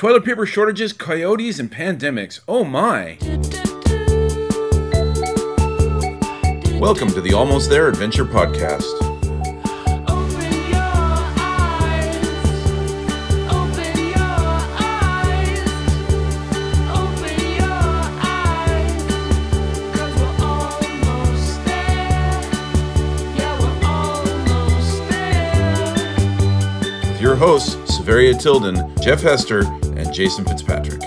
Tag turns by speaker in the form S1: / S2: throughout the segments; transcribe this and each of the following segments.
S1: Toilet paper shortages, coyotes, and pandemics. Oh my. Welcome to the Almost There Adventure Podcast. With your hosts, Severia Tilden, Jeff Hester, Jason Fitzpatrick.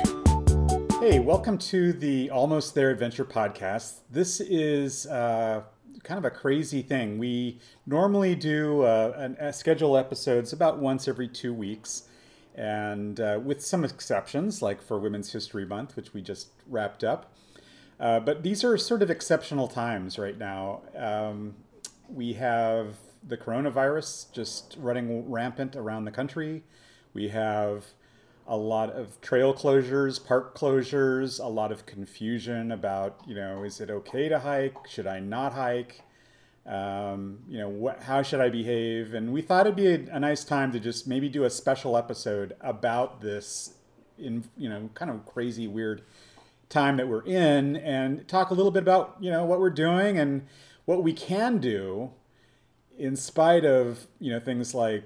S2: Hey, welcome to the Almost There Adventure podcast. This is uh, kind of a crazy thing. We normally do uh, an, a schedule episodes about once every two weeks, and uh, with some exceptions, like for Women's History Month, which we just wrapped up. Uh, but these are sort of exceptional times right now. Um, we have the coronavirus just running rampant around the country. We have a lot of trail closures, park closures, a lot of confusion about, you know, is it okay to hike? Should I not hike? Um, you know, what, how should I behave? And we thought it'd be a, a nice time to just maybe do a special episode about this in, you know, kind of crazy, weird time that we're in and talk a little bit about, you know, what we're doing and what we can do in spite of, you know, things like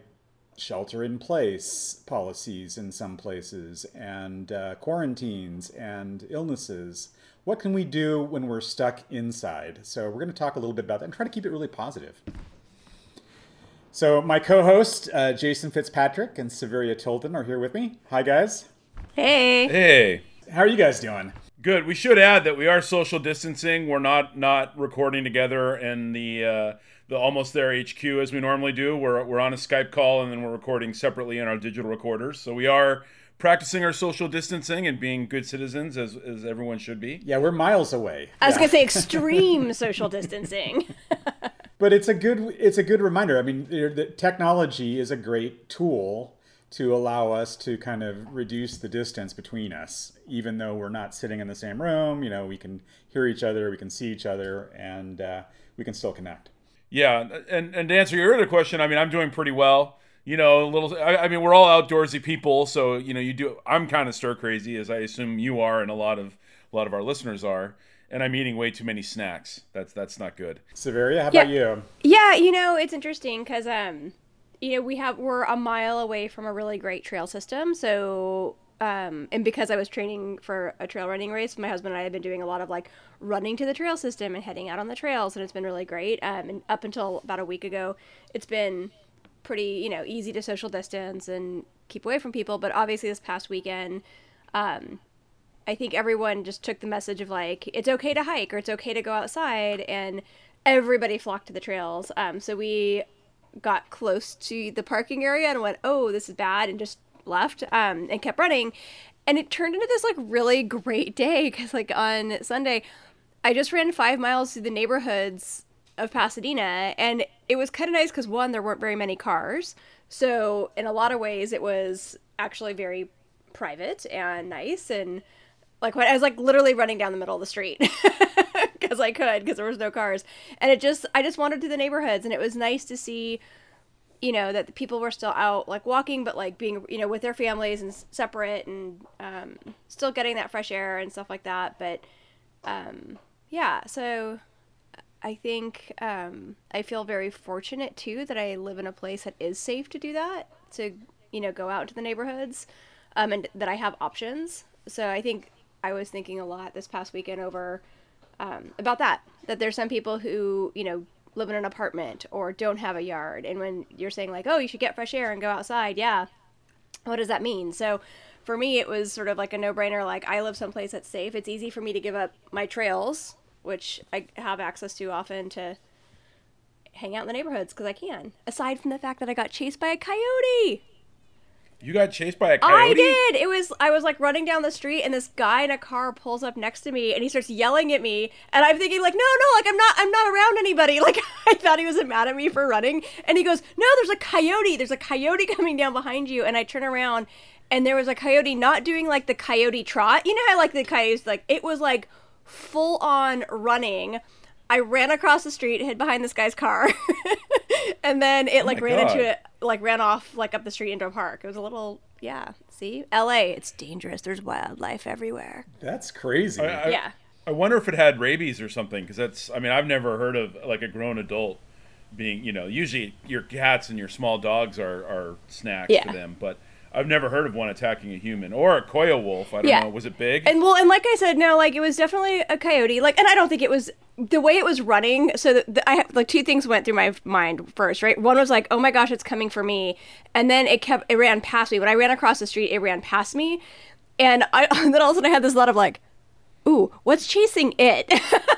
S2: shelter in place policies in some places and uh, quarantines and illnesses. What can we do when we're stuck inside? So, we're going to talk a little bit about that and try to keep it really positive. So, my co host, uh, Jason Fitzpatrick and Severia Tilden, are here with me. Hi, guys.
S3: Hey.
S1: Hey,
S2: How are you guys doing?
S1: good. We should add that we are social distancing. We're not not recording together in the uh, the Almost There HQ as we normally do. We're we're on a Skype call and then we're recording separately in our digital recorders. So we are practicing our social distancing and being good citizens as as everyone should be.
S2: Yeah, we're miles away.
S3: I was
S2: Yeah.
S3: gonna say extreme social distancing.
S2: But it's a good it's a good reminder. I mean, the technology is a great tool to allow us to kind of reduce the distance between us, even though we're not sitting in the same room. You know, we can hear each other, we can see each other, and uh, we can still connect.
S1: Yeah, and and to answer your other question, I mean, I'm doing pretty well. You know, a little. I, I mean, we're all outdoorsy people, so you know, you do. I'm kind of stir crazy, as I assume you are, and a lot of a lot of our listeners are. And I'm eating way too many snacks. That's that's not good.
S2: Severia, how
S3: Yeah.
S2: about you?
S3: yeah, you know it's interesting because um, you know we have we're a mile away from a really great trail system. So um, and because I was training for a trail running race, my husband and I have been doing a lot of like running to the trail system and heading out on the trails, and it's been really great. Um, and up until about a week ago, it's been pretty you know easy to social distance and keep away from people. But obviously this past weekend. Um, I think everyone just took the message of like it's okay to hike or it's okay to go outside, and everybody flocked to the trails. Um, so we got close to the parking area and went, "Oh, this is bad," and just left um, and kept running. And it turned into this like really great day because like on Sunday, I just ran five miles through the neighborhoods of Pasadena, and it was kind of nice because one, there weren't very many cars, so in a lot of ways, it was actually very private and nice and like when I was like literally running down the middle of the street because I could because there was no cars and it just I just wandered through the neighborhoods and it was nice to see you know that the people were still out like walking but like being you know with their families and separate and um, still getting that fresh air and stuff like that but um, yeah so I think um, I feel very fortunate too that I live in a place that is safe to do that to you know go out into the neighborhoods um, and that I have options. So I think I was thinking a lot this past weekend over um, about that that there's some people who you know live in an apartment or don't have a yard. And when you're saying like oh you should get fresh air and go outside yeah. What does that mean? So for me it was sort of like a no-brainer like i live someplace that's safe. It's easy for me to give up my trails which i have access to often to hang out in the neighborhoods because i can aside from the fact that i got chased by a coyote
S1: You got chased by a coyote.
S3: I did. It was I was like running down the street and this guy in a car pulls up next to me and he starts yelling at me and I'm thinking like no no like I'm not I'm not around anybody like I thought he wasn't mad at me for running and he goes no there's a coyote there's a coyote coming down behind you and I turn around and there was a coyote not doing like the coyote trot you know how like the coyotes like it was like full on running I ran across the street, hid behind this guy's car, and then it oh like
S1: my
S3: ran
S1: God.
S3: into it, like ran off like up the street into a park. It was a little yeah. See, L.A. It's dangerous. There's wildlife everywhere.
S2: That's crazy.
S1: I, I-
S3: yeah.
S1: I wonder if it had rabies or something because that's. I mean, I've never heard of like a grown adult being. You know, usually your cats and your small dogs are are snacks
S3: Yeah.
S1: for them, but I've never heard of one attacking a human or a coywolf. I don't
S3: Yeah.
S1: know. Was it big?
S3: And well, and like I said, no, like it was definitely a coyote. Like, and I don't think it was the way it was running. So the, the, I have like two things went through my mind first, right? One was like, oh my gosh, it's coming for me, and then it kept it ran past me. When I ran across the street, it ran past me, and I and then all of a sudden I had this lot of like. Ooh, what's chasing it?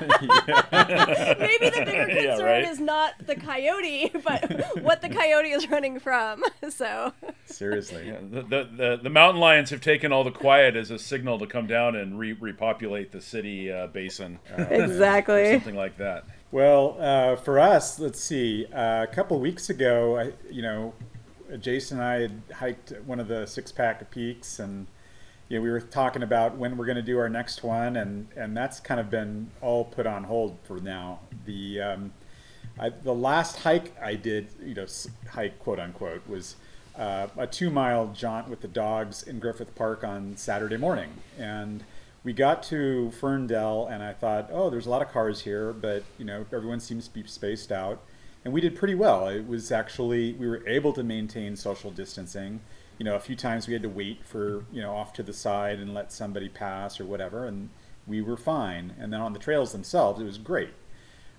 S3: Maybe the bigger concern
S1: Yeah, right.
S3: is not the coyote, but what the coyote is running from. So,
S2: Seriously.
S1: Yeah, the, the, the, the mountain lions have taken all the quiet as a signal to come down and re- repopulate the city uh, basin. Uh,
S3: exactly.
S1: something like that.
S2: Well, uh, for us, let's see. Uh, a couple weeks ago, I, you know, Jason and I had hiked one of the six pack peaks, and you know, we were talking about when we're going to do our next one, and and that's kind of been all put on hold for now. The um, I, the last hike I did, you know, hike quote unquote, was uh, a two mile jaunt with the dogs in Griffith Park on Saturday morning, and we got to Fern Dell, and I thought, oh, there's a lot of cars here, but you know, everyone seems to be spaced out, and we did pretty well. It was actually we were able to maintain social distancing. You know, a few times we had to wait for you know off to the side and let somebody pass or whatever, and we were fine. And then on the trails themselves, it was great.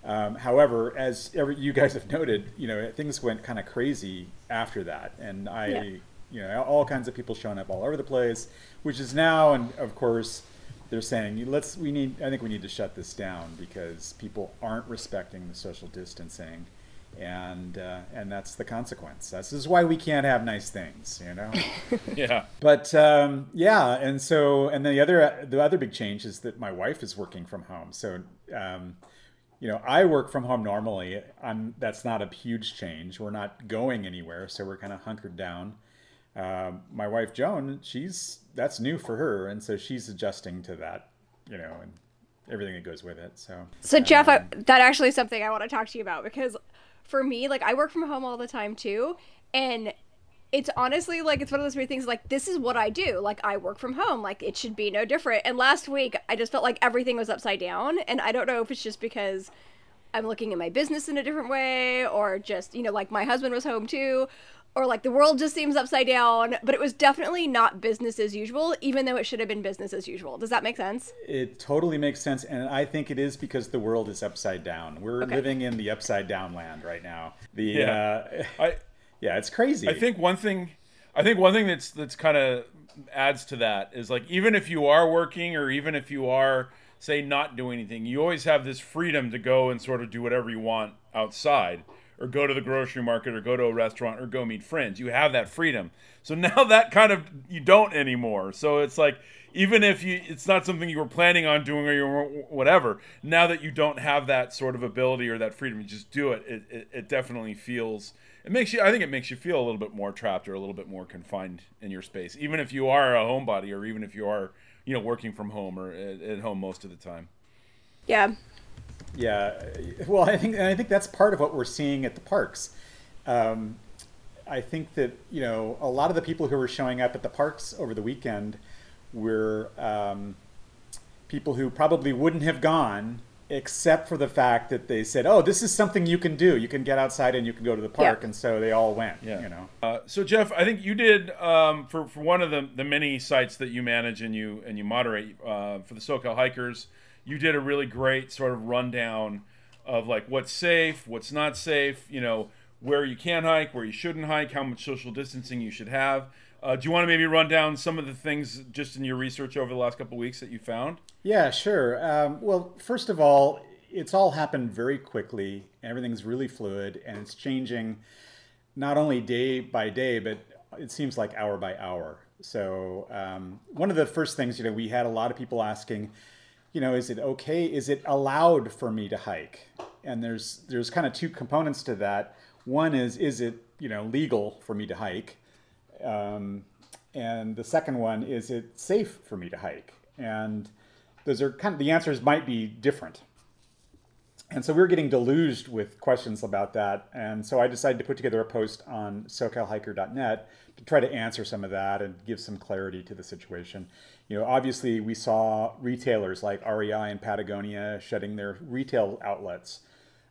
S2: Um, however, as every, you guys have noted, you know things went kind of crazy after that, and I,
S3: Yeah.
S2: you know, all kinds of people showing up all over the place, which is now, and of course, they're saying let's we need. I think we need to shut this down because people aren't respecting the social distancing, and uh, and that's the consequence. This is why we can't have nice things, you know.
S1: Yeah.
S2: But um, yeah, and so and then the other the other big change is that my wife is working from home. So um, you know, I work from home normally. I'm that's not a huge change. We're not going anywhere, so we're kind of hunkered down. Um, my wife Joan, she's that's new for her, and so she's adjusting to that, you know, and everything that goes with it. So
S3: So Jeff, I, that actually is something I want to talk to you about because for me, like I work from home all the time too, and it's honestly like it's one of those weird things. Like this is what I do. Like I work from home. Like it should be no different. And last week, I just felt like everything was upside down, and I don't know if it's just because I'm looking at my business in a different way, or just you know, like my husband was home too. Or like the world just seems upside down, but it was definitely not business as usual, even though it should have been business as usual. Does that make sense?
S2: it totally makes sense, and I think it is because the world is upside down. We're
S3: Okay.
S2: living in the upside down land right now. The
S1: Yeah.
S2: uh,
S1: I,
S2: yeah, it's crazy.
S1: I think one thing, I think one thing that's that's kind of adds to that is like even if you are working or even if you are say not doing anything, you always have this freedom to go and sort of do whatever you want outside or go to the grocery market or go to a restaurant or go meet friends. You have that freedom. So now that kind of you don't anymore. So it's like even if you it's not something you were planning on doing or you whatever, now that you don't have that sort of ability or that freedom to just do it, it, it, it definitely feels it makes you i think it makes you feel a little bit more trapped or a little bit more confined in your space even if you are a homebody or even if you are you know working from home or at, at home most of the time
S3: Yeah.
S2: Yeah, well, I think and I think that's part of what we're seeing at the parks. Um, I think that you know a lot of the people who were showing up at the parks over the weekend were um, people who probably wouldn't have gone except for the fact that they said, "Oh, this is something you can do. You can get outside and you can go to the park,"
S3: Yeah.
S2: and so they all went.
S1: yeah
S2: you know.
S1: uh, so jeff i think you did um, for, for one of the, the many sites that you manage and you and you moderate uh, for the socal hikers you did a really great sort of rundown of like what's safe what's not safe you know where you can hike where you shouldn't hike how much social distancing you should have uh, do you want to maybe run down some of the things just in your research over the last couple weeks that you found
S2: Yeah, sure. Um, well, first of all, it's all happened very quickly. Everything's really fluid, and it's changing not only day by day, but it seems like hour by hour. So um, one of the first things, you know, we had a lot of people asking, you know, is it okay? Is it allowed for me to hike? And there's there's kind of two components to that. One is is it you know legal for me to hike? Um, and the second one is it safe for me to hike? And those are kind of the answers might be different. And so we were getting deluged with questions about that. And so I decided to put together a post on SoCalHiker.net to try to answer some of that and give some clarity to the situation. You know, obviously we saw retailers like REI and Patagonia shutting their retail outlets.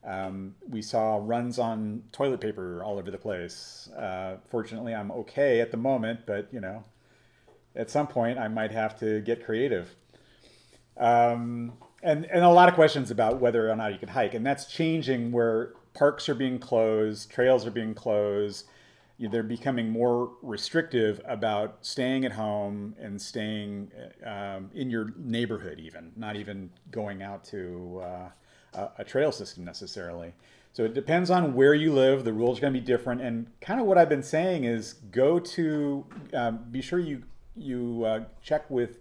S2: Um, we saw runs on toilet paper all over the place. Uh, fortunately, I'm okay at the moment, but you know, at some point I might have to get creative. Um, and, and a lot of questions about whether or not you can hike. And that's changing where parks are being closed, trails are being closed. They're becoming more restrictive about staying at home and staying um, in your neighborhood, even, not even going out to uh, a, a trail system necessarily. So it depends on where you live. The rules are going to be different. And kind of what I've been saying is go to, um, be sure you, you uh, check with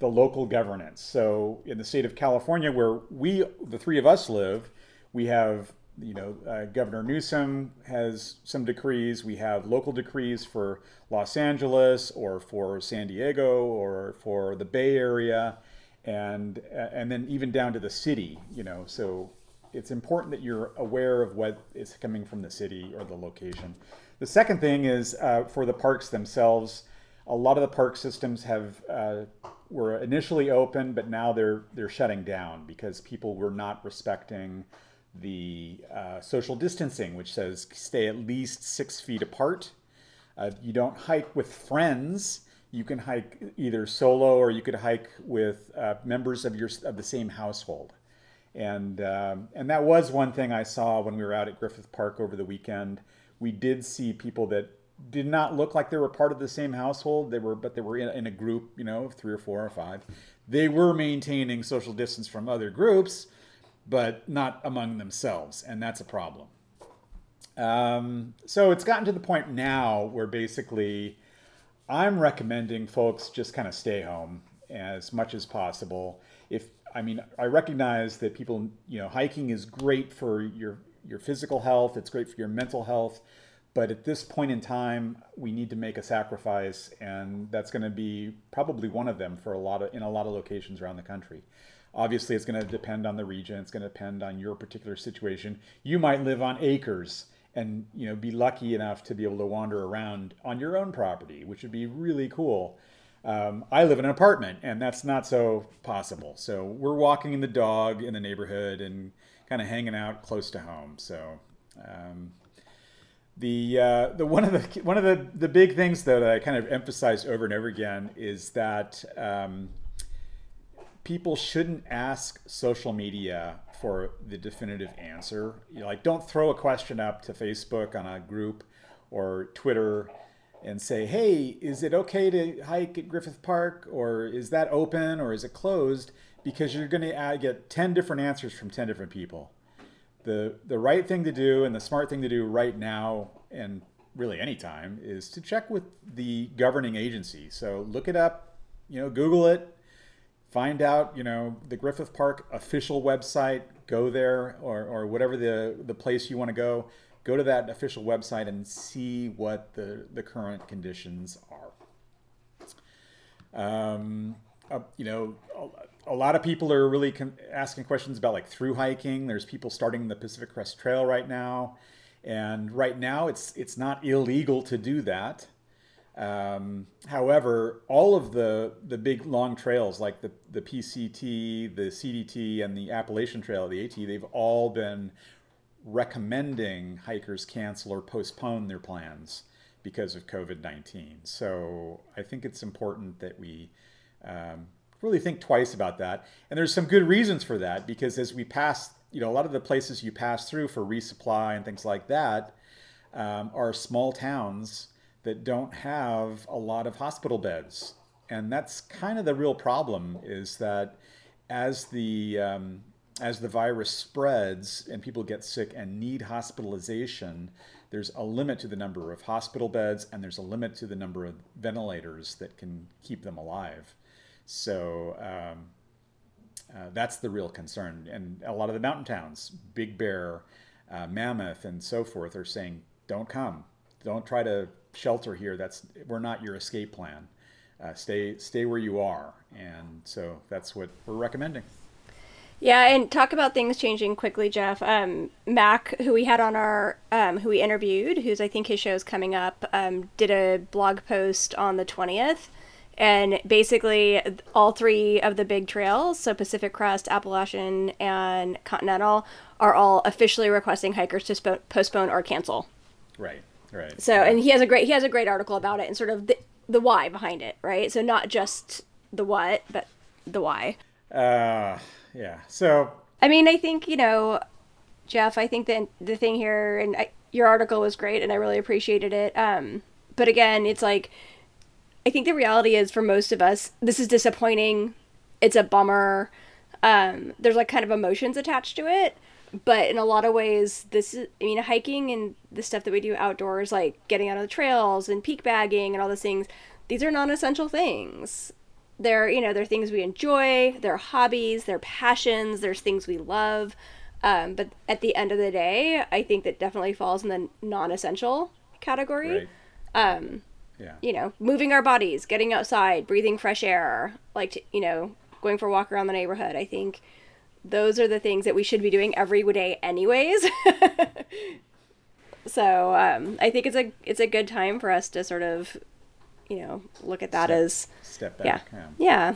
S2: the local governance. So in the state of California, where we, the three of us live, we have, you know, uh, Governor Newsom has some decrees. We have local decrees for Los Angeles or for San Diego or for the Bay Area, and and then even down to the city. You know, so it's important that you're aware of what is coming from the city or the location. The second thing is uh, for the parks themselves. A lot of the park systems have uh, were initially open, but now they're they're shutting down because people were not respecting the uh, social distancing, which says stay at least six feet apart. Uh, you don't hike with friends. You can hike either solo or you could hike with uh, members of your of the same household. And um, and that was one thing I saw when we were out at Griffith Park over the weekend. We did see people that did not look like they were part of the same household. They were, but they were in, in a group, you know, of three or four or five. They were maintaining social distance from other groups, but not among themselves, and that's a problem. Um, so it's gotten to the point now where basically I'm recommending folks just kind of stay home as much as possible. If I mean, I recognize that people, you know, hiking is great for your your physical health. It's great for your mental health. But at this point in time, we need to make a sacrifice, and that's going to be probably one of them for a lot of in a lot of locations around the country. Obviously, it's going to depend on the region. It's going to depend on your particular situation. You might live on acres and you know be lucky enough to be able to wander around on your own property, which would be really cool. Um, I live in an apartment, and that's not so possible. So we're walking the dog in the neighborhood and kind of hanging out close to home. So. Um, the uh, the one of the one of the the big things though that I kind of emphasized over and over again is that um, people shouldn't ask social media for the definitive answer. You know, like don't throw a question up to Facebook on a group or Twitter and say, "Hey, is it okay to hike at Griffith Park or is that open or is it closed?" because you're going to get 10 different answers from 10 different people the the right thing to do and the smart thing to do right now and really anytime is to check with the governing agency. So look it up, you know, Google it, find out, you know, the Griffith Park official website, go there or, or whatever the, the place you want to go, go to that official website and see what the, the current conditions are. Um, uh, you know, a, lot of people are really con- asking questions about like through hiking. There's people starting the Pacific Crest Trail right now, and right now it's it's not illegal to do that. Um, however, all of the the big long trails like the the PCT, the CDT, and the Appalachian Trail, the AT, they've all been recommending hikers cancel or postpone their plans because of COVID nineteen. So I think it's important that we um, really think twice about that. And there's some good reasons for that because as we pass, you know, a lot of the places you pass through for resupply and things like that um, are small towns that don't have a lot of hospital beds. And that's kind of the real problem is that as the um, as the virus spreads and people get sick and need hospitalization, there's a limit to the number of hospital beds and there's a limit to the number of ventilators that can keep them alive. So um, uh, that's the real concern. And a lot of the mountain towns, Big Bear, uh, Mammoth, and so forth, are saying, "Don't come. Don't try to shelter here. That's we're not your escape plan. Uh, stay stay where you are." And so that's what we're recommending.
S3: Yeah, and talk about things changing quickly, Jeff. Um, Mac, who we had on our, um, who we interviewed, who's I think his show is coming up, um, did a blog post on the twentieth, and basically all three of the big trails, so Pacific Crest, Appalachian, and Continental, are all officially requesting hikers to spo- postpone or cancel.
S2: Right. Right.
S3: So, and he has a great he has a great article about it and sort of the, the why behind it, right? So not just the what, but the why.
S2: Uh, yeah. So
S3: I mean, I think you know, Jeff. I think that the thing here, and I, your article was great, and I really appreciated it. Um, but again, it's like, I think the reality is for most of us, this is disappointing. It's a bummer. Um, there's like kind of emotions attached to it, but in a lot of ways, this is. I mean, hiking and the stuff that we do outdoors, like getting out on the trails and peak bagging and all those things. These are non-essential things they're you know they're things we enjoy they're hobbies they're passions there's things we love um, but at the end of the day i think that definitely falls in the non-essential category
S2: right.
S3: um,
S2: Yeah.
S3: you know moving our bodies getting outside breathing fresh air like to, you know going for a walk around the neighborhood i think those are the things that we should be doing every day anyways so um, i think it's a it's a good time for us to sort of you know look at that
S2: Step-
S3: as
S2: Step back. yeah.
S3: yeah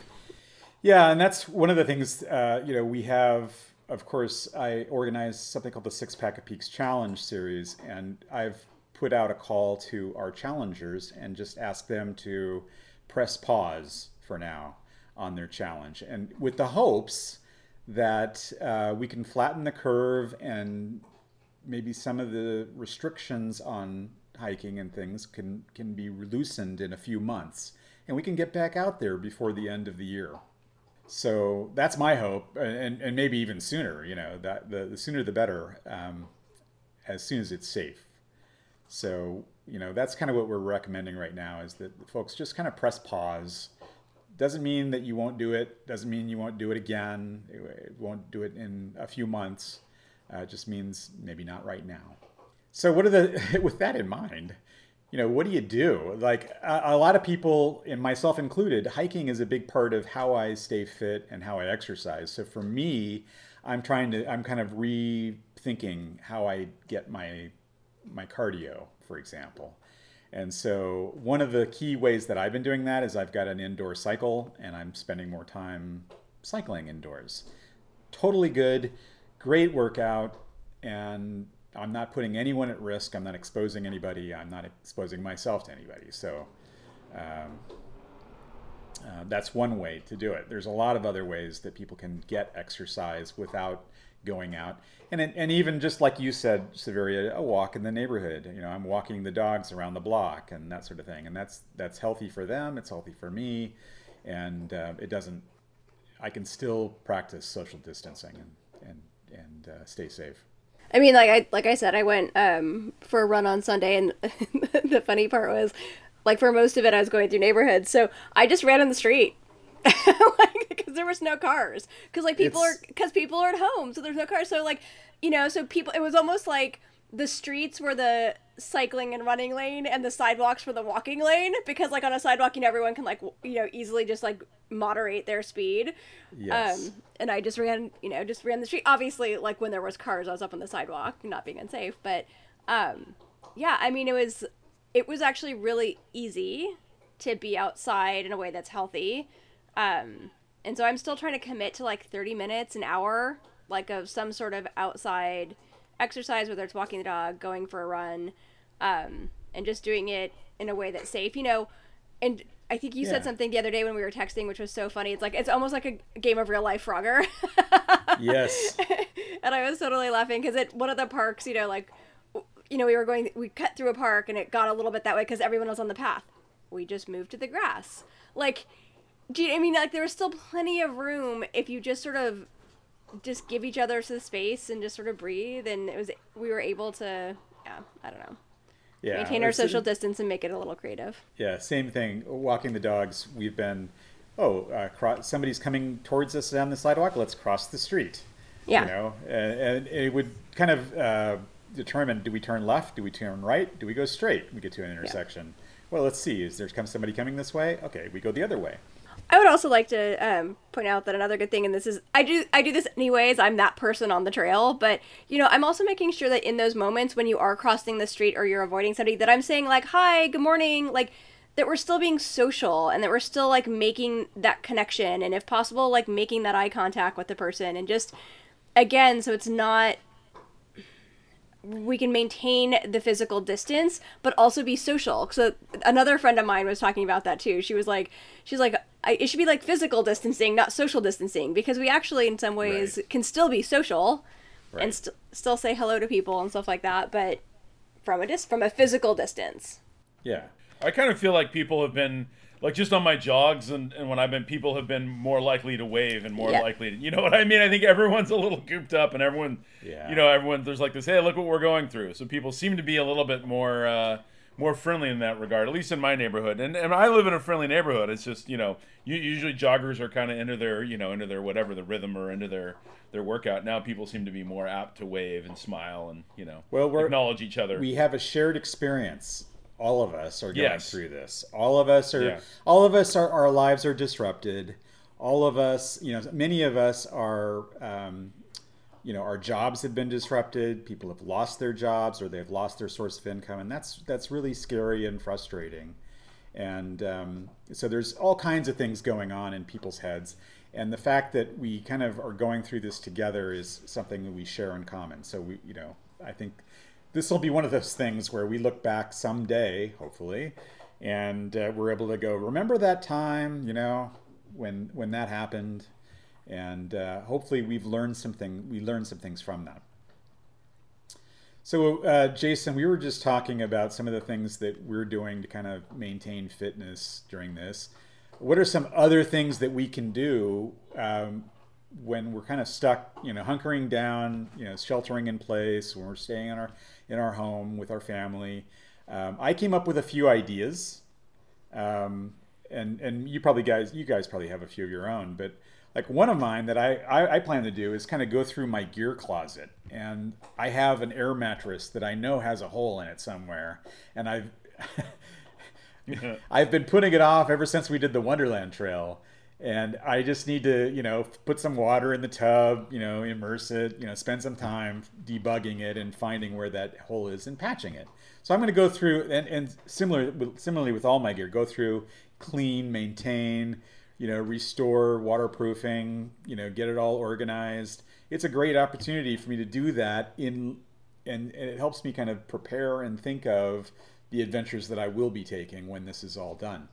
S2: Yeah, and that's one of the things. Uh, you know, we have, of course, I organize something called the Six Pack of Peaks Challenge series, and I've put out a call to our challengers and just ask them to press pause for now on their challenge, and with the hopes that uh, we can flatten the curve and maybe some of the restrictions on hiking and things can can be loosened in a few months and we can get back out there before the end of the year. So that's my hope and, and maybe even sooner you know that the, the sooner the better um, as soon as it's safe so you know that's kind of what we're recommending right now is that folks just kind of press pause. Doesn't mean that you won't do it doesn't mean you won't do it again it won't do it in a few months uh, it just means maybe not right now. So what are the with that in mind you know what do you do? Like a, a lot of people and myself included hiking is a big part of how i stay fit and how i exercise. So for me i'm trying to i'm kind of rethinking how i get my my cardio for example and so one of the key ways that i've been doing that is i've got an indoor cycle and i'm spending more time cycling indoors totally good great workout and I'm not putting anyone at risk. I'm not exposing anybody. I'm not exposing myself to anybody. So um, uh, that's one way to do it. There's a lot of other ways that people can get exercise without going out. And, and even just like you said, Severia, a walk in the neighborhood. You know, I'm walking the dogs around the block and that sort of thing. And that's that's healthy for them. It's healthy for me, and uh, it doesn't. I can still practice social distancing and and and uh, stay safe.
S3: I mean, like I like I said, I went um, for a run on Sunday, and the funny part was, like for most of it, I was going through neighborhoods, so I just ran in the street, like because there was no cars, because like people
S2: It's-
S3: are because people are at home, so there's no cars, so like you know, so people, it was almost like the streets were the cycling and running lane, and the sidewalks were the walking lane, because like on a sidewalk, you know, everyone can like w- you know easily just like moderate their speed.
S2: Yes.
S3: Um, and I just ran, you know, just ran the street. Obviously, like when there was cars, I was up on the sidewalk, not being unsafe. But um, yeah, I mean, it was it was actually really easy to be outside in a way that's healthy. Um, and so I'm still trying to commit to like 30 minutes, an hour, like of some sort of outside exercise, whether it's walking the dog, going for a run, um, and just doing it in a way that's safe. You know, and I think you
S2: Yeah.
S3: said something the other day when we were texting, which was so funny. It's like it's almost like a game of real life Frogger.
S2: yes.
S3: and I was totally laughing because at one of the parks, you know, like, you know, we were going, we cut through a park and it got a little bit that way because everyone was on the path. We just moved to the grass. Like, do you, I mean, like, there was still plenty of room if you just sort of just give each other some space and just sort of breathe. And it was, we were able to, yeah, I don't know,
S2: Yeah.
S3: maintain our social distance and make it a little creative.
S2: Yeah, same thing. Walking the dogs, we've been, oh, uh, somebody's coming towards us down the sidewalk. Let's cross the street.
S3: Yeah.
S2: You know, and, and it would kind of uh, determine: do we turn left? Do we turn right? Do we go straight? We get to an intersection. Well, let's see. Is there come somebody coming this way? Okay, we go the other way.
S3: I would also like to um, point out that another good thing, and this is I do I do this anyways. I'm that person on the trail, but you know I'm also making sure that in those moments when you are crossing the street or you're avoiding somebody, that I'm saying like hi, good morning, like that we're still being social and that we're still like making that connection, and if possible, like making that eye contact with the person, and just again, so it's not we can maintain the physical distance but also be social so another friend of mine was talking about that too she was like she's like I, it should be like physical distancing not social distancing because we actually in some ways
S2: Right.
S3: can still be social
S2: Right.
S3: and st- still say hello to people and stuff like that but from a dis- from a physical distance
S2: Yeah.
S1: I kind of feel like people have been like just on my jogs and, and when I've been people have been more likely to wave and more
S3: Yeah.
S1: likely to you know what I mean? I think everyone's a little cooped up and everyone
S2: Yeah.
S1: you know, everyone there's like this, hey, look what we're going through. So people seem to be a little bit more uh more friendly in that regard, at least in my neighborhood. And and I live in a friendly neighborhood. It's just, you know, u- usually joggers are kind of into their, you know, into their whatever the rhythm or into their their workout. Now people seem to be more apt to wave and smile and, you know,
S2: Well, we're-
S1: acknowledge each other.
S2: we have a shared experience. All of us are going
S1: Yes.
S2: through this. All of us are.
S1: Yeah.
S2: All of us are. Our lives are disrupted. All of us, you know, many of us are. Um, you know, our jobs have been disrupted. People have lost their jobs, or they've lost their source of income, and that's that's really scary and frustrating. And um, so there's all kinds of things going on in people's heads. And the fact that we kind of are going through this together is something that we share in common. So we, you know, I think this will be one of those things where we look back someday, hopefully, and uh, we're able to go, remember that time, you know, when when that happened, and uh, hopefully we've learned something. We learned some things from that. So, uh, Jason, we were just talking about some of the things that we're doing to kind of maintain fitness during this. What are some other things that we can do um, when we're kind of stuck, you know, hunkering down, you know, sheltering in place, when we're staying in our in our home with our family? Um, I came up with a few ideas, um, and and you probably guys, you guys probably have a few of your own, but like one of mine that I, I, I plan to do is kind of go through my gear closet and I have an air mattress that I know has a hole in it somewhere and I've I've been putting it off ever since we did the Wonderland Trail and I just need to you know put some water in the tub you know immerse it you know spend some time debugging it and finding where that hole is and patching it. So I'm going to go through and, and similar similarly with all my gear go through clean maintain you know, restore waterproofing, you know, get it all organized. It's a great opportunity for me to do that in and, and it helps me kind of prepare and think of the adventures that I will be taking when this is all done.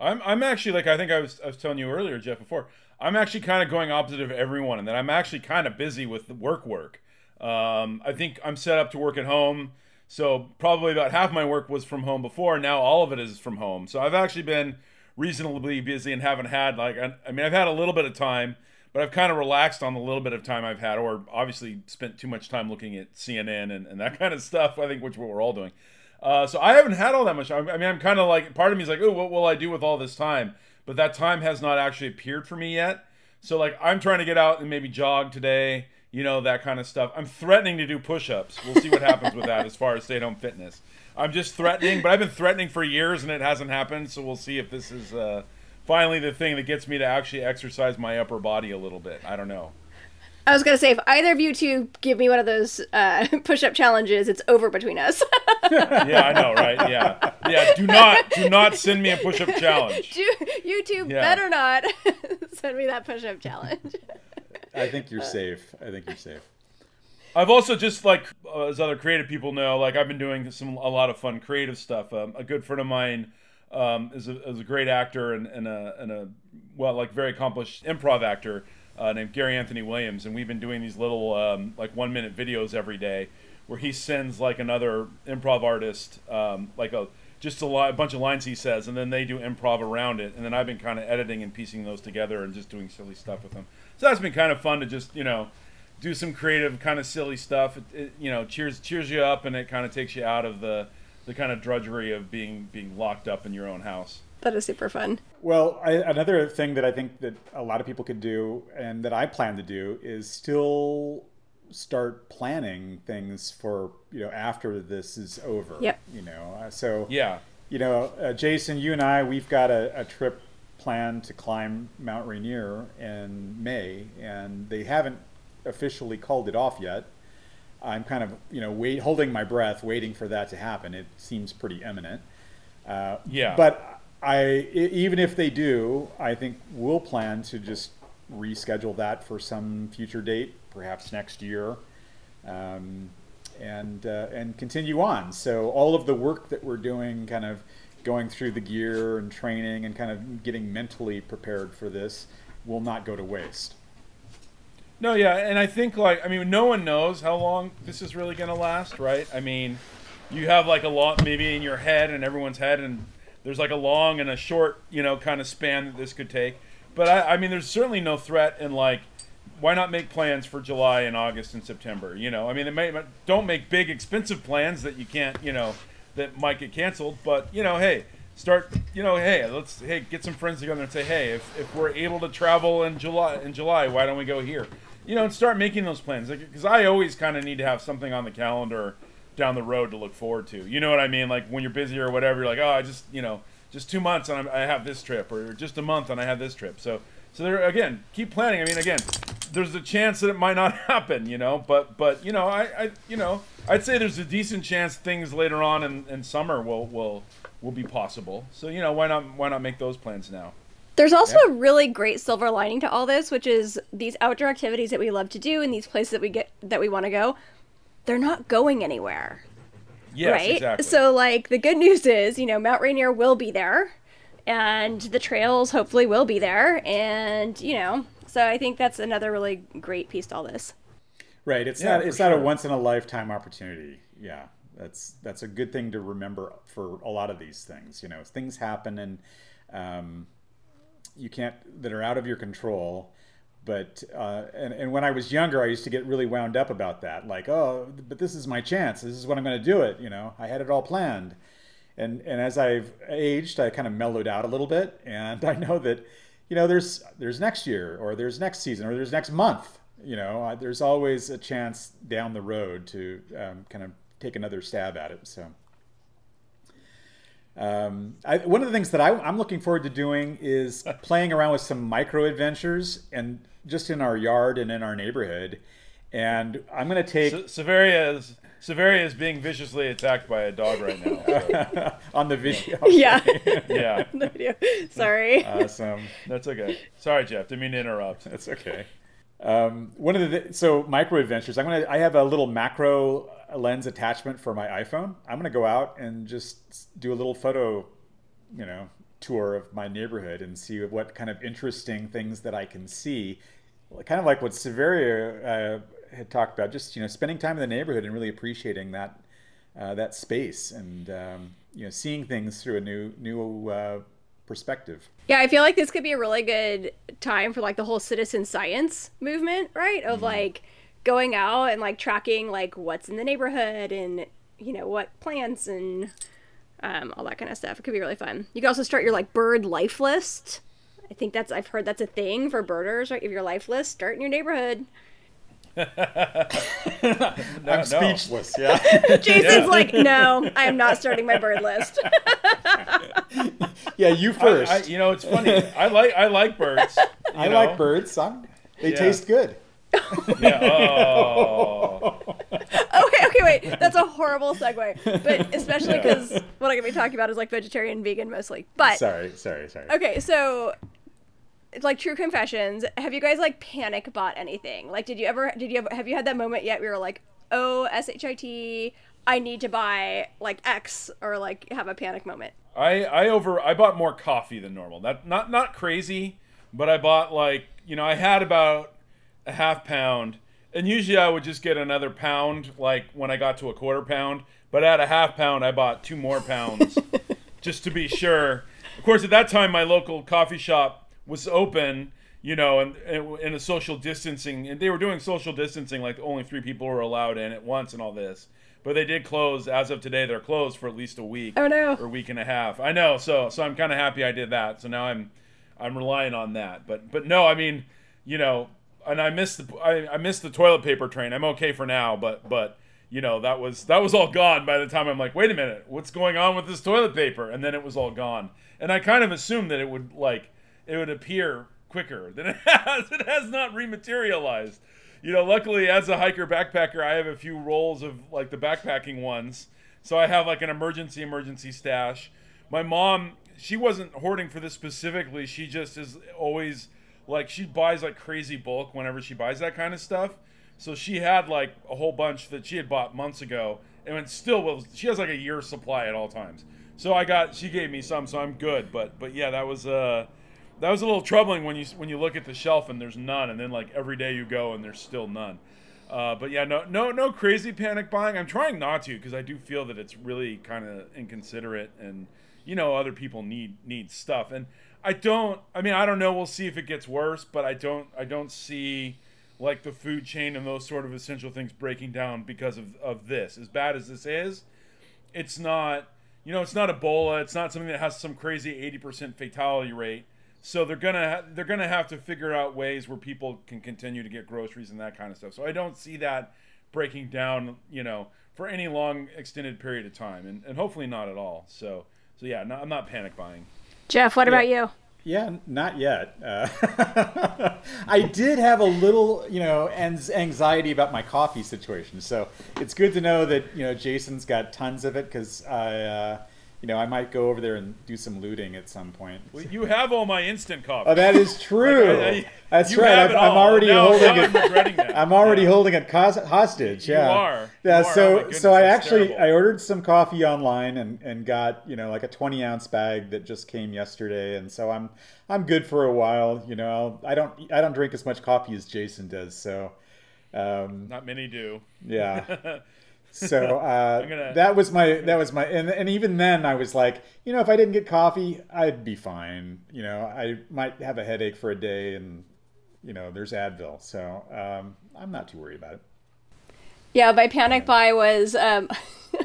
S1: I'm, I'm actually like I think I was I was telling you earlier, Jeff. Before I'm actually kind of going opposite of everyone, and that I'm actually kind of busy with work work. Um, I think I'm set up to work at home, so probably about half my work was from home before. Now all of it is from home. So I've actually been reasonably busy and haven't had like I, I mean I've had a little bit of time, but I've kind of relaxed on the little bit of time I've had, or obviously spent too much time looking at CNN and, and that kind of stuff. I think which what we're all doing. Uh, so I haven't had all that much. I I mean, I'm kind of like part of me is like, oh, what will I do with all this time? But that time has not actually appeared for me yet. So like, I'm trying to get out and maybe jog today. You know that kind of stuff. I'm threatening to do push-ups. We'll see what happens with that as far as stay-at-home fitness. I'm just threatening, but I've been threatening for years and it hasn't happened. So we'll see if this is uh, finally the thing that gets me to actually exercise my upper body a little bit. I don't know.
S3: i was going to say if either of you two give me one of those uh, push-up challenges it's over between us
S1: Yeah, I know, right? Yeah, yeah. Do not, do not send me a push-up challenge.
S3: you, you two
S1: Yeah.
S3: better not send me that push-up challenge
S2: I think you're safe. I think you're safe.
S1: I've also just like uh, as other creative people know, like I've been doing some a lot of fun creative stuff. Um, a good friend of mine um, is, a, is a great actor and, and a and a well like very accomplished improv actor uh, named Gary Anthony Williams, and we've been doing these little um, like one minute videos every day where he sends like another improv artist um, like a just a, a bunch of lines he says, and then they do improv around it, and then I've been kind of editing and piecing those together and just doing silly stuff with them. So that's been kind of fun to just you know do some creative kind of silly stuff. It, it, you know, cheers cheers you up, and it kind of takes you out of the the kind of drudgery of being being locked up in your own house.
S3: that is super fun
S2: Well, I, another thing that I think that a lot of people could do, and that I plan to do, is still start planning things for you know after this is over.
S3: Yep.
S2: You know, uh, so
S1: Yeah,
S2: you know, uh, Jason, you and I, we've got a, a trip plan to climb Mount Rainier in May, and they haven't officially called it off yet. I'm kind of, you know, wait, holding my breath, waiting for that to happen. It seems pretty imminent. Uh,
S1: Yeah.
S2: But I, even if they do, I think we'll plan to just reschedule that for some future date, perhaps next year, um, and uh, and continue on. So all of the work that we're doing, kind of going through the gear and training and kind of getting mentally prepared for this, will not go to waste.
S1: No, yeah, and I think like I mean, no one knows how long this is really gonna last, right? I mean, you have like a lot maybe in your head and everyone's head, and there's like a long and a short, you know, kind of span that this could take. But I, I mean, there's certainly no threat in like, why not make plans for July and August and September? You know, I mean, may, don't make big expensive plans that you can't, you know, that might get canceled. But you know, hey, start, you know, hey, let's hey get some friends together and say, hey, if, if we're able to travel in July in July, why don't we go here? You know, and start making those plans. Because I always kind of need to have something on the calendar down the road to look forward to. You know what I mean? Like when you're busy or whatever, you're like, oh, I just, you know, just two months and I have this trip, or just a month and I have this trip. So, so there again, keep planning. I mean, again, there's a chance that it might not happen, you know, but, but you know, I, I, you know, I'd say there's a decent chance things later on in, in summer will, will, will be possible. So, you know, why not, why not make those plans now?
S3: There's also a really great silver lining to all this, which is these outdoor activities that we love to do and these places that we get that we want to go. They're not going anywhere,
S1: Yes,
S3: right?
S1: exactly.
S3: So like the good news is, you know, Mount Rainier will be there and the trails hopefully will be there and, you know, so I think that's another really great piece to all this.
S2: Right. It's
S1: Yeah,
S2: not.
S1: for
S2: It's not a once in a lifetime opportunity. Yeah. That's that's a good thing to remember for a lot of these things. You know, things happen and um, you can't that are out of your control. But uh, and and when I was younger, I used to get really wound up about that. Like, oh, but this is my chance. This is when I'm going to do it. You know, I had it all planned. And and as I've aged, I kind of mellowed out a little bit, and I know that, you know, there's there's next year, or there's next season, or there's next month. You know, there's always a chance down the road to um, kind of take another stab at it. So. Um, I, one of the things that I, I'm looking forward to doing is playing around with some micro adventures and just in our yard and in our neighborhood. And I'm going to take
S1: Se- Severia is, Severia is being viciously attacked by a dog right now. so,
S2: on the video.
S3: Yeah.
S1: yeah,
S3: the video. Sorry.
S2: Awesome.
S1: that's okay. Sorry, Jeff. Didn't mean to interrupt.
S2: That's okay. Um, one of the so micro adventures. I'm gonna. I have a little macro lens attachment for my iPhone. I'm gonna go out and just do a little photo, you know, tour of my neighborhood and see what kind of interesting things that I can see. Kind of like what Severia uh, had talked about. Just you know, spending time in the neighborhood and really appreciating that uh, that space and um, you know, seeing things through a new new uh, perspective.
S3: Yeah, I feel like this could be a really good time for like the whole citizen science movement, right? Of like going out and like tracking like what's in the neighborhood and you know what plants and um, all that kind of stuff. It could be really fun. You can also start your like bird life list. I think that's I've heard that's a thing for birders, right? If your life list, start in your neighborhood.
S1: No,
S2: I'm
S1: no.
S2: speechless. Yeah.
S3: Jason's like, no, I am not starting my bird list.
S2: yeah, you first.
S1: I, you know, it's funny. I like I like birds.
S2: I
S1: know?
S2: like birds. I'm, they
S1: Yeah.
S2: taste good.
S1: Yeah. Oh.
S3: okay, okay, wait. That's a horrible segue. But especially because what I'm gonna be talking about is like vegetarian, vegan mostly. But
S2: Sorry, sorry, sorry.
S3: okay, so it's like true confessions. Have you guys like panic bought anything? Like, did you ever? Did you ever? Have you had that moment yet? Where you're like, oh, shit, I need to buy like X or like have a panic moment.
S1: I I over I bought more coffee than normal. That not not crazy, but I bought like you know I had about a half pound, and usually I would just get another pound like when I got to a quarter pound. But at a half pound, I bought two more pounds just to be sure. Of course, at that time, my local coffee shop was open, you know, and, and in a social distancing, and they were doing social distancing, like only three people were allowed in at once, and all this. But they did close as of today. They're closed for at least a week
S3: Oh no.
S1: or a week and a half. I know, so so I'm kind of happy I did that. So now I'm I'm relying on that. But but no, I mean, you know, and I missed the I, I missed the toilet paper train. I'm okay for now, but but you know that was that was all gone by the time I'm like, wait a minute, what's going on with this toilet paper? And then it was all gone. And I kind of assumed that it would like it would appear quicker than it has. It has not rematerialized. You know, luckily as a hiker backpacker, I have a few rolls of like the backpacking ones, so I have like an emergency emergency stash. My mom, she wasn't hoarding for this specifically. She just is always like she buys like crazy bulk whenever she buys that kind of stuff. So she had like a whole bunch that she had bought months ago, and it still was. She has like a year's supply at all times. So I got she gave me some, so I'm good. But but yeah, that was uh that was a little troubling when you when you look at the shelf and there's none, and then like every day you go and there's still none. Uh, but yeah, no no no crazy panic buying. I'm trying not to because I do feel that it's really kind of inconsiderate, and you know other people need need stuff, and I don't. I mean, I don't know. We'll see if it gets worse, but I don't. I don't see like the food chain and those sort of essential things breaking down because of, of this. As bad as this is, it's not, you know, it's not Ebola. It's not something that has some crazy 80% fatality rate. So they're gonna they're gonna have to figure out ways where people can continue to get groceries and that kind of stuff. So I don't see that breaking down, you know, for any long extended period of time, and, and hopefully not at all. So so yeah, no, I'm not panic buying.
S3: Jeff, what about you?
S2: Yeah, not yet. Uh, I did have a little, you know, ans- anxiety about my coffee situation. So it's good to know that you know Jason's got tons of it because I, uh, you know, I might go over there and do some looting at some point.
S1: Well, you have all my instant coffee.
S2: Oh, that is true.
S1: Like, I- I-
S2: That's right. I'm, I'm already
S1: Now-
S2: holding
S1: now I'm
S2: it.
S1: that.
S2: I'm already
S1: Yeah.
S2: holding it hostage.
S1: You
S2: Yeah.
S1: are.
S2: Yeah.
S1: You are.
S2: So
S1: Oh goodness,
S2: so I actually
S1: terrible.
S2: I ordered some coffee online and and got you know like a 20 ounce bag that just came yesterday, and so I'm I'm good for a while. You know, I don't I don't drink as much coffee as Jason does. So. Um,
S1: Not many do.
S2: yeah. So uh,
S1: gonna-
S2: that was my that was my and, and even then I was like, you know, if I didn't get coffee, I'd be fine. You know, I might have a headache for a day, and you know, there's Advil, so um, I'm not too worried about it.
S3: Yeah, my panic buy was um,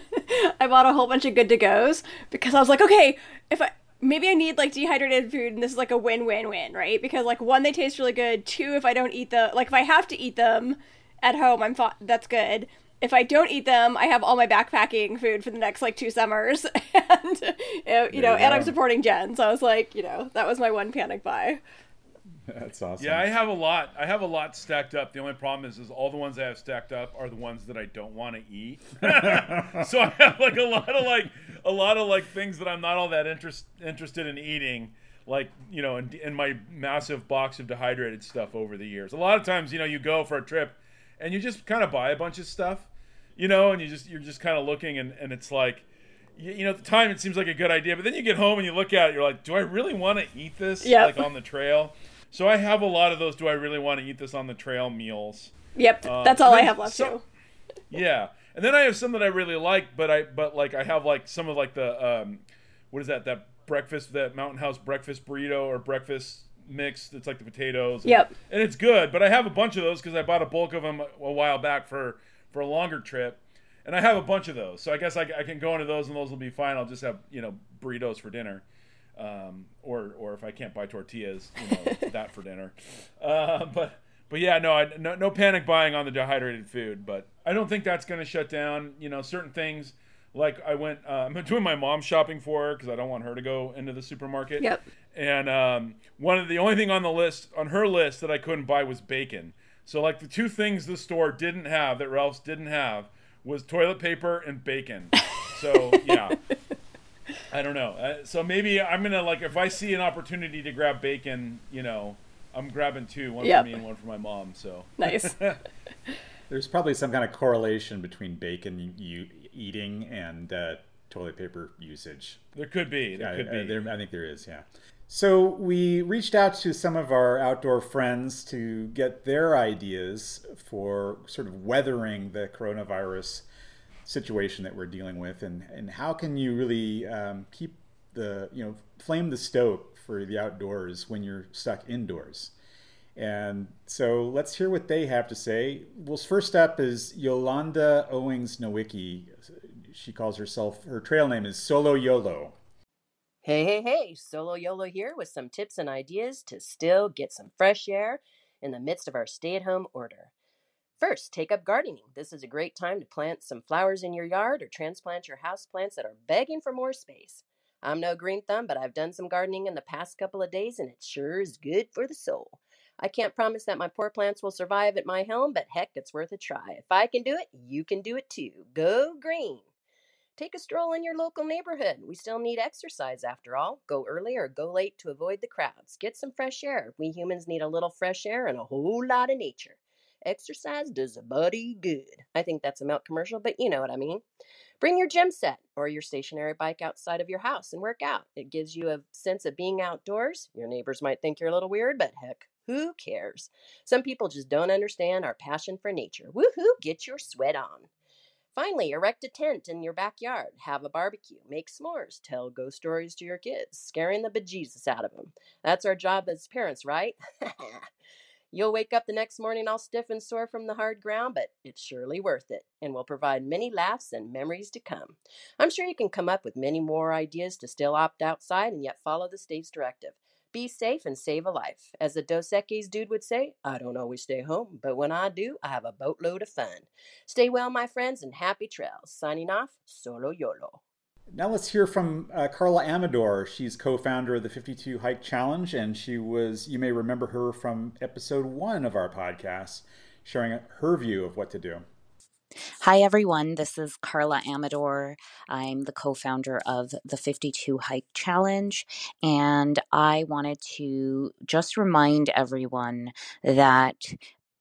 S3: I bought a whole bunch of good to goes because I was like, okay, if I maybe I need like dehydrated food and this is like a win-win-win, right? Because like one, they taste really good. Two, if I don't eat the like if I have to eat them at home, I'm fine. That's good. If I don't eat them, I have all my backpacking food for the next like two summers, and uh, you know,
S2: you
S3: and I'm supporting Jen. So I was like, you know, that was my one panic buy.
S2: That's awesome.
S1: Yeah, I have a lot. I have a lot stacked up. The only problem is, is all the ones I have stacked up are the ones that I don't want to eat. so I have like a lot of like a lot of like things that I'm not all that interest interested in eating. Like you know, in, in my massive box of dehydrated stuff over the years. A lot of times, you know, you go for a trip, and you just kind of buy a bunch of stuff, you know, and you just you're just kind of looking, and and it's like. You you know, at the time it seems like a good idea, but then you get home and you look at it, you're like, "Do I really want to eat this?"
S3: Yep.
S1: Like on the trail. So I have a lot of those. Do I really want to eat this on the trail meals?
S3: Yep,
S1: Uh,
S3: that's all I have left
S1: so-
S3: too.
S1: Yeah, and then I have some that I really like, but I but like I have like some of like the um, what is that that breakfast that Mountain House breakfast burrito or breakfast mix that's like the potatoes. and-
S3: Yep.
S1: And it's good, but I have a bunch of those because I bought a bulk of them a, while back for for a longer trip, and I have a bunch of those. So I guess I, I can go into those and those will be fine. I'll just have you know burritos for dinner. Um, or, or if I can't buy tortillas, you know, that for dinner. Uh, but but yeah, no, I, no, no panic buying on the dehydrated food. But I don't think that's going to shut down. You know, certain things like I went. Uh, I'm doing my mom shopping for her because I don't want her to go into the supermarket.
S3: Yep.
S1: And um, one of the only thing on the list on her list that I couldn't buy was bacon. So like the two things the store didn't have that Ralph's didn't have was toilet paper and bacon. So yeah. I don't know. Uh, so maybe I'm gonna like if I see an opportunity to grab bacon, you know, I'm grabbing two, one
S3: Yep.
S1: for me and one for my mom. So
S3: Nice.
S2: There's probably some kind of correlation between bacon you eating and uh, toilet paper usage.
S1: there could be, there
S2: I,
S1: could
S2: I-
S1: be.
S2: there- I think there is, yeah. So we reached out to some of our outdoor friends to get their ideas for sort of weathering the coronavirus situation that we're dealing with, and and how can you really um, keep the you know flame the stoke for the outdoors when you're stuck indoors. And so let's hear what they have to say. Well, first up is Yolanda Owings Nowicki. She calls herself, her trail name is Solo YOLO.
S4: Hey, hey, hey, Solo YOLO here with some tips and ideas to still get some fresh air in the midst of our stay at home order. First, take up gardening. This is a great time to plant some flowers in your yard or transplant your houseplants that are begging for more space. I'm no green thumb, but I've done some gardening in the past couple of days and it sure is good for the soul. I can't promise that my poor plants will survive at my helm, but heck, it's worth a try. If I can do it, you can do it too. Go green. Take a stroll in your local neighborhood. We still need exercise after all. Go early or go late to avoid the crowds. Get some fresh air. We humans need a little fresh air and a whole lot of nature. Exercise does a body good. I think that's a milk commercial, but you know what I mean. Bring your gym set or your stationary bike outside of your house and work out. It gives you a sense of being outdoors. Your neighbors might think you're a little weird, but heck, who cares? Some people just don't understand our passion for nature. Woohoo, get your sweat on. Finally, erect a tent in your backyard, have a barbecue, make s'mores, tell ghost stories to your kids, scaring the bejesus out of them. That's our job as parents, right? You'll wake up the next morning all stiff and sore from the hard ground, but it's surely worth it and will provide many laughs and memories to come. I'm sure you can come up with many more ideas to still opt outside and yet follow the state's directive. Be safe and save a life. As the Dos Equis dude would say, I don't always stay home, but when I do, I have a boatload of fun. Stay well, my friends, and happy trails. Signing off, Solo YOLO.
S2: Now let's hear from uh, Karla Amador. She's co-founder of the 52 Hike Challenge, and she was, you may remember her from episode one of our podcast, sharing her view of what to do.
S5: Hi, everyone. This is Karla Amador. I'm the co founder of the 52 Hike Challenge. And I wanted to just remind everyone that,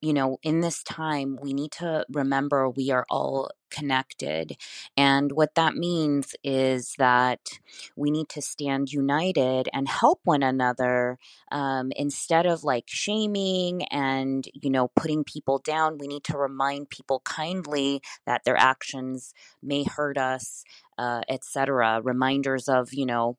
S5: you know, in this time, we need to remember we are all connected. And what that means is that we need to stand united and help one another um, instead of like shaming and, you know, putting people down. We need to remind people kindly that their actions may hurt us, uh, etc. Reminders of, you know,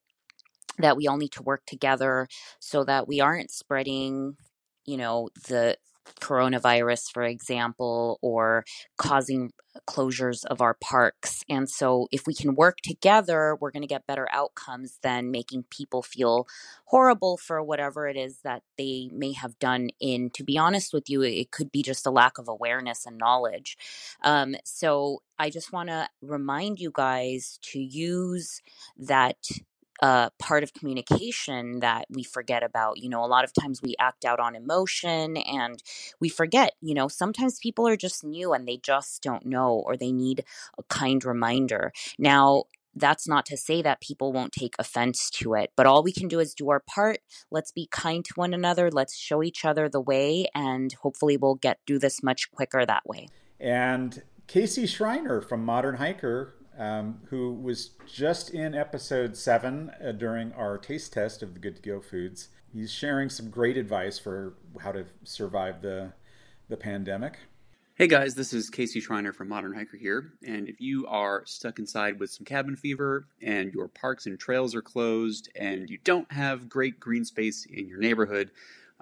S5: that we all need to work together so that we aren't spreading, you know, the coronavirus, for example, or causing closures of our parks. And so, if we can work together, we're going to get better outcomes than making people feel horrible for whatever it is that they may have done. In, to be honest with you, it could be just a lack of awareness and knowledge. Um, so, I just want to remind you guys to use that uh, part of communication that we forget about. You know, a lot of times we act out on emotion and we forget, you know, sometimes people are just new and they just don't know or they need a kind reminder. Now, that's not to say that people won't take offense to it, but all we can do is do our part. Let's be kind to one another. Let's show each other the way, and hopefully, we'll get through this much quicker that way.
S2: And Casey Schreiner from Modern Hiker um, who was just in episode seven uh, during our taste test of the Good to Go foods. He's sharing some great advice for how to survive the the pandemic.
S6: Hey guys, this is Casey Schreiner from Modern Hiker here. And if you are stuck inside with some cabin fever and your parks and trails are closed and you don't have great green space in your neighborhood,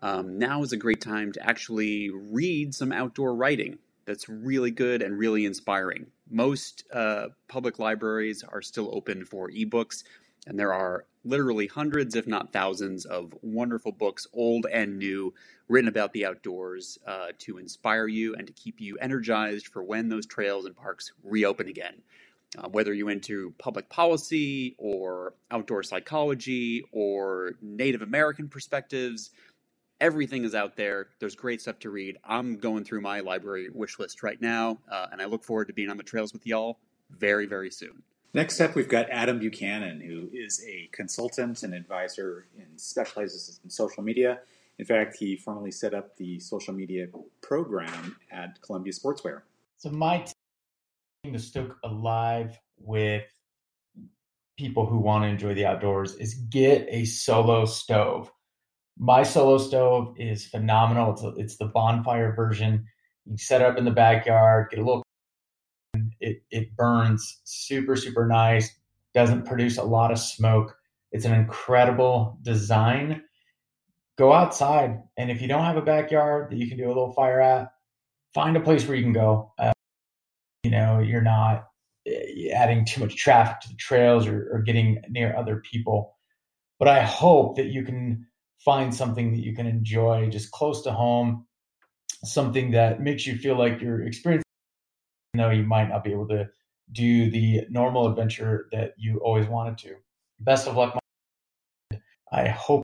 S6: um, now is a great time to actually read some outdoor writing that's really good and really inspiring. Most uh, public libraries are still open for ebooks, and there are literally hundreds, if not thousands, of wonderful books, old and new, written about the outdoors uh, to inspire you and to keep you energized for when those trails and parks reopen again. Uh, whether you're into public policy or outdoor psychology or Native American perspectives, everything is out there. There's great stuff to read. I'm going through my library wish list right now, uh, and I look forward to being on the trails with y'all very, very soon.
S7: Next up, we've got Adam Buchanan, who is a consultant and advisor and specializes in social media. In fact, he formerly set up the social media program at Columbia Sportswear.
S8: So my team to stoke alive with people who want to enjoy the outdoors is get a solo stove. My solo stove is phenomenal. It's, a, it's the bonfire version. You set it up in the backyard, get a little. It it burns super super nice. Doesn't produce a lot of smoke. It's an incredible design. Go outside, and if you don't have a backyard that you can do a little fire at, find a place where you can go. Uh, you know, you're not eh, adding too much traffic to the trails or, or getting near other people. But I hope that you can find something that you can enjoy just close to home, something that makes you feel like you're experiencing, though you might not be able to do the normal adventure that you always wanted to. Best of luck. I hope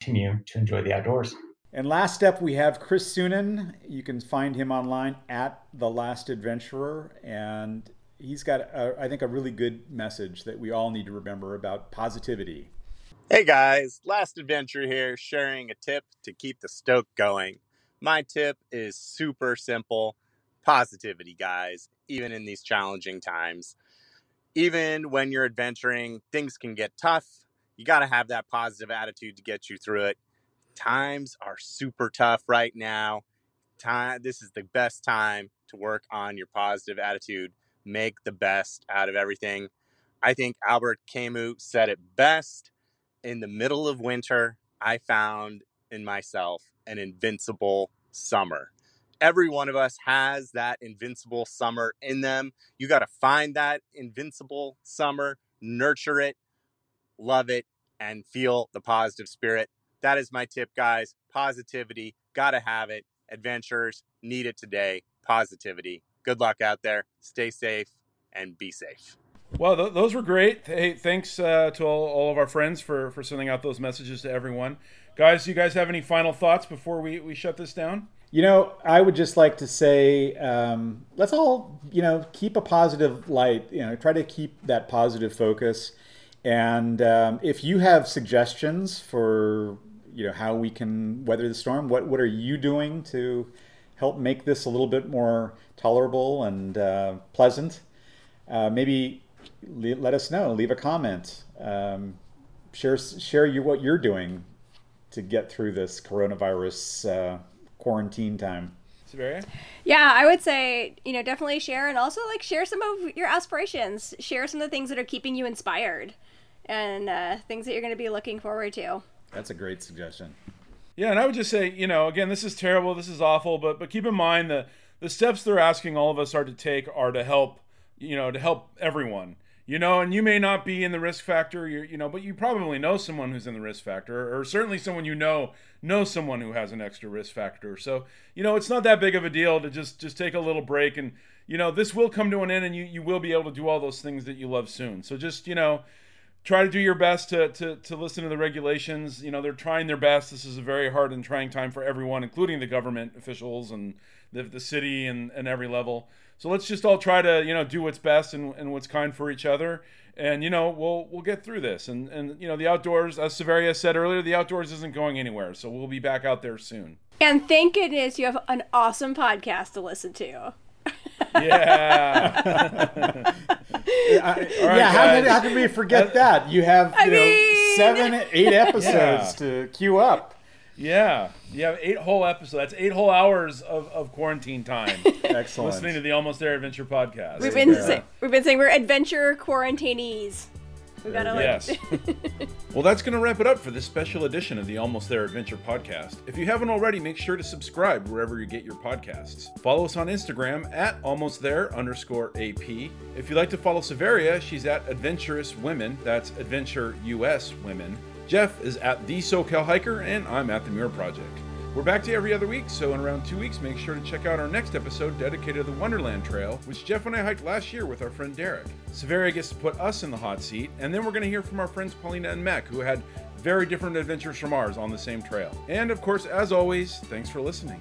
S8: you continue to enjoy the outdoors.
S2: And last up, we have Chris Sunan. You can find him online at The Last Adventurer. And he's got, a, I think, a really good message that we all need to remember about positivity.
S9: Hey guys, Last Adventure here, sharing a tip to keep the stoke going. My tip is super simple positivity, guys, even in these challenging times. Even when you're adventuring, things can get tough. You got to have that positive attitude to get you through it. Times are super tough right now. Time this is the best time to work on your positive attitude. Make the best out of everything. I think Albert Camus said it best in the middle of winter, I found in myself an invincible summer. Every one of us has that invincible summer in them. You got to find that invincible summer, nurture it, love it, and feel the positive spirit. That is my tip, guys. Positivity, got to have it. Adventurers need it today. Positivity. Good luck out there. Stay safe and be safe.
S1: Well, th- those were great. Hey, thanks uh, to all, all of our friends for, for sending out those messages to everyone. Guys, do you guys have any final thoughts before we, we shut this down?
S2: You know, I would just like to say, um, let's all, you know, keep a positive light. You know, try to keep that positive focus. And um, if you have suggestions for, you know, how we can weather the storm, what what are you doing to help make this a little bit more tolerable and uh, pleasant? Uh, maybe let us know. Leave a comment. Um, share share you what you're doing to get through this coronavirus uh, quarantine time.
S1: Severia?
S3: Yeah, I would say, you know, definitely share and also like share some of your aspirations. Share some of the things that are keeping you inspired and uh, things that you're going to be looking forward to.
S2: That's a great suggestion.
S1: Yeah, and I would just say, you know, again, this is terrible, this is awful, but but keep in mind the the steps they're asking all of us are to take are to help, you know, to help everyone. You know, and you may not be in the risk factor, you know, but you probably know someone who's in the risk factor, or certainly someone you know knows someone who has an extra risk factor. So, you know, it's not that big of a deal to just just take a little break, and you know, this will come to an end, and you you will be able to do all those things that you love soon. So just you know, try to do your best to, to, to listen to the regulations. You know, they're trying their best. This is a very hard and trying time for everyone, including the government officials and the, the city and, and every level. So let's just all try to, you know, do what's best and, and what's kind for each other. And, you know, we'll, we'll get through this. And, and, you know, the outdoors, as Severia said earlier, the outdoors isn't going anywhere. So we'll be back out there soon.
S3: And thank goodness you have an awesome podcast to listen to.
S1: Yeah.
S2: I-
S1: All right,
S2: yeah, how can, how can we forget uh, that? You have you know,
S3: mean-
S2: seven, eight episodes
S1: Yeah.
S2: to queue up.
S1: yeah. You have eight whole episodes. That's eight whole hours of, of quarantine time
S2: Excellent.
S1: listening to the Almost There Adventure podcast.
S3: We've been
S2: Yeah.
S3: sa- we've been saying we're adventure quarantinees. We gotta like
S1: Yes. well, that's going to wrap it up for this special edition of the Almost There Adventure podcast. If you haven't already, make sure to subscribe wherever you get your podcasts. Follow us on Instagram at almost there underscore AP. If you'd like to follow Severia, she's at Adventurous Women. That's Adventure US Women. Jeff is at The SoCal Hiker, and I'm at The Muir Project. We're back to every other week, so in around two weeks, make sure to check out our next episode dedicated to the Wonderland Trail, which Jeff and I hiked last year with our friend Derek. Severia gets to put us in the hot seat, and then we're going to hear from our friends Paulina and Mac, who had very different adventures from ours on the same trail. And of course, as always, thanks for listening.